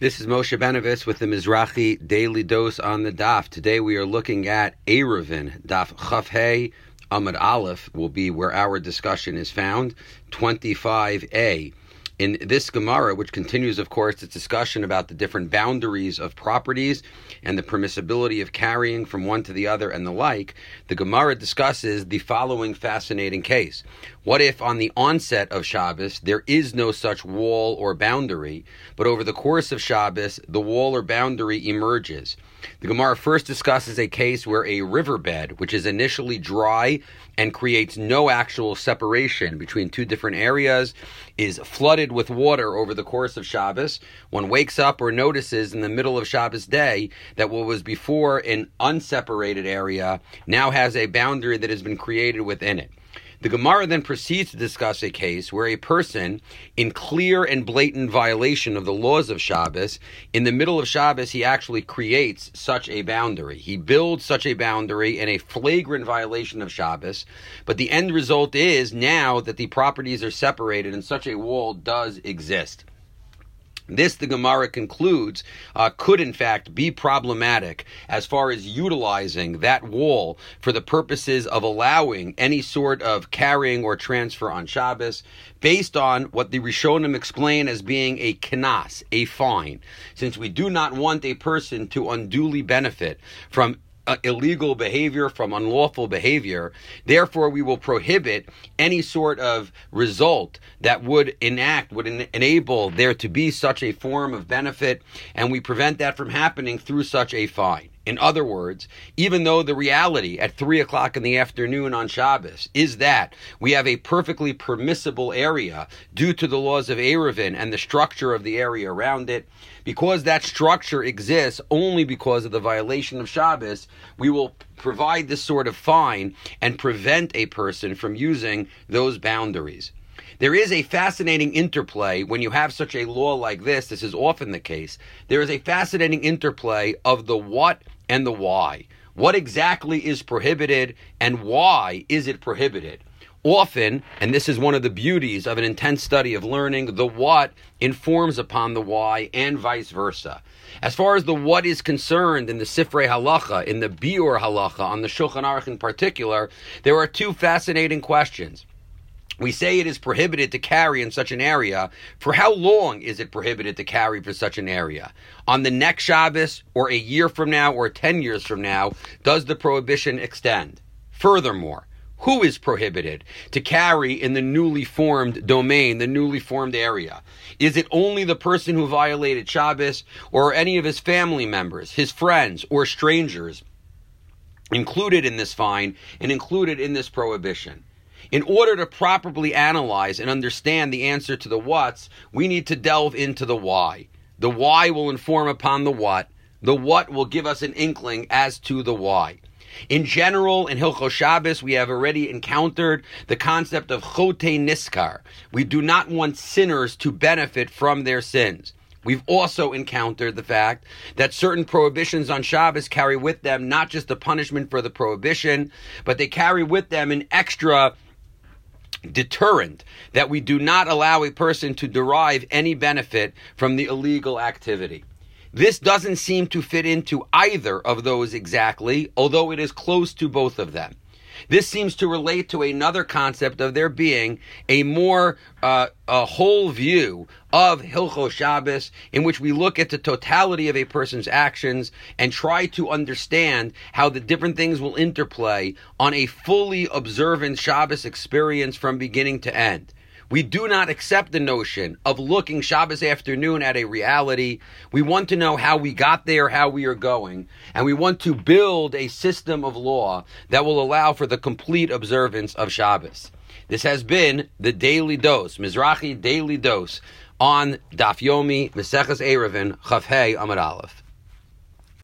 This is Moshe Benovitz with the Mizrahi Daily Dose on the Daf. Today we are looking at Eruvin, Daf Chafhei Amud Aleph will be where our discussion is found, 25a in this Gemara, which continues, of course, its discussion about the different boundaries of properties and the permissibility of carrying from one to the other and the like, the Gemara discusses the following fascinating case. What if on the onset of Shabbos there is no such wall or boundary, but over the course of Shabbos the wall or boundary emerges? The Gemara first discusses a case where a riverbed, which is initially dry and creates no actual separation between two different areas, is flooded with water over the course of Shabbos. One wakes up or notices in the middle of Shabbos day that what was before an unseparated area now has a boundary that has been created within it. The Gemara then proceeds to discuss a case where a person, in clear and blatant violation of the laws of Shabbos, in the middle of Shabbos, he actually creates such a boundary. He builds such a boundary in a flagrant violation of Shabbos, but the end result is now that the properties are separated and such a wall does exist. This, the Gemara concludes, uh, could in fact be problematic as far as utilizing that wall for the purposes of allowing any sort of carrying or transfer on Shabbos, based on what the Rishonim explain as being a kinas, a fine. Since we do not want a person to unduly benefit from uh, illegal behavior from unlawful behavior. Therefore, we will prohibit any sort of result that would enact, would en- enable there to be such a form of benefit, and we prevent that from happening through such a fine. In other words, even though the reality at 3 o'clock in the afternoon on Shabbos is that we have a perfectly permissible area due to the laws of Eruvin and the structure of the area around it, because that structure exists only because of the violation of Shabbos, we will provide this sort of fine and prevent a person from using those boundaries. There is a fascinating interplay when you have such a law like this. This is often the case. There is a fascinating interplay of the what and the why. What exactly is prohibited and why is it prohibited? Often, and this is one of the beauties of an intense study of learning, the what informs upon the why and vice versa. As far as the what is concerned in the Sifrei Halacha, in the Biur Halacha, on the Shulchan Aruch in particular, there are two fascinating questions we say it is prohibited to carry in such an area. For how long is it prohibited to carry for such an area? On the next Shabbos, or a year from now, or 10 years from now, does the prohibition extend? Furthermore, who is prohibited to carry in the newly formed domain, the newly formed area? Is it only the person who violated Shabbos, or any of his family members, his friends, or strangers included in this fine and included in this prohibition? In order to properly analyze and understand the answer to the what's, we need to delve into the why. The why will inform upon the what. The what will give us an inkling as to the why. In general, in Hilchos Shabbos, we have already encountered the concept of chote niskar. We do not want sinners to benefit from their sins. We've also encountered the fact that certain prohibitions on Shabbos carry with them not just the punishment for the prohibition, but they carry with them an extra deterrent that we do not allow a person to derive any benefit from the illegal activity. This doesn't seem to fit into either of those exactly, although it is close to both of them. This seems to relate to another concept of there being a more uh, a whole view of Hilchos Shabbos, in which we look at the totality of a person's actions and try to understand how the different things will interplay on a fully observant Shabbos experience from beginning to end. We do not accept the notion of looking Shabbos afternoon at a reality. We want to know how we got there, how we are going, and we want to build a system of law that will allow for the complete observance of Shabbos. This has been the Daily Dose, Mizrahi Daily Dose, on Daf Yomi, Meseches Eruvin, Chafhei Amud Aleph.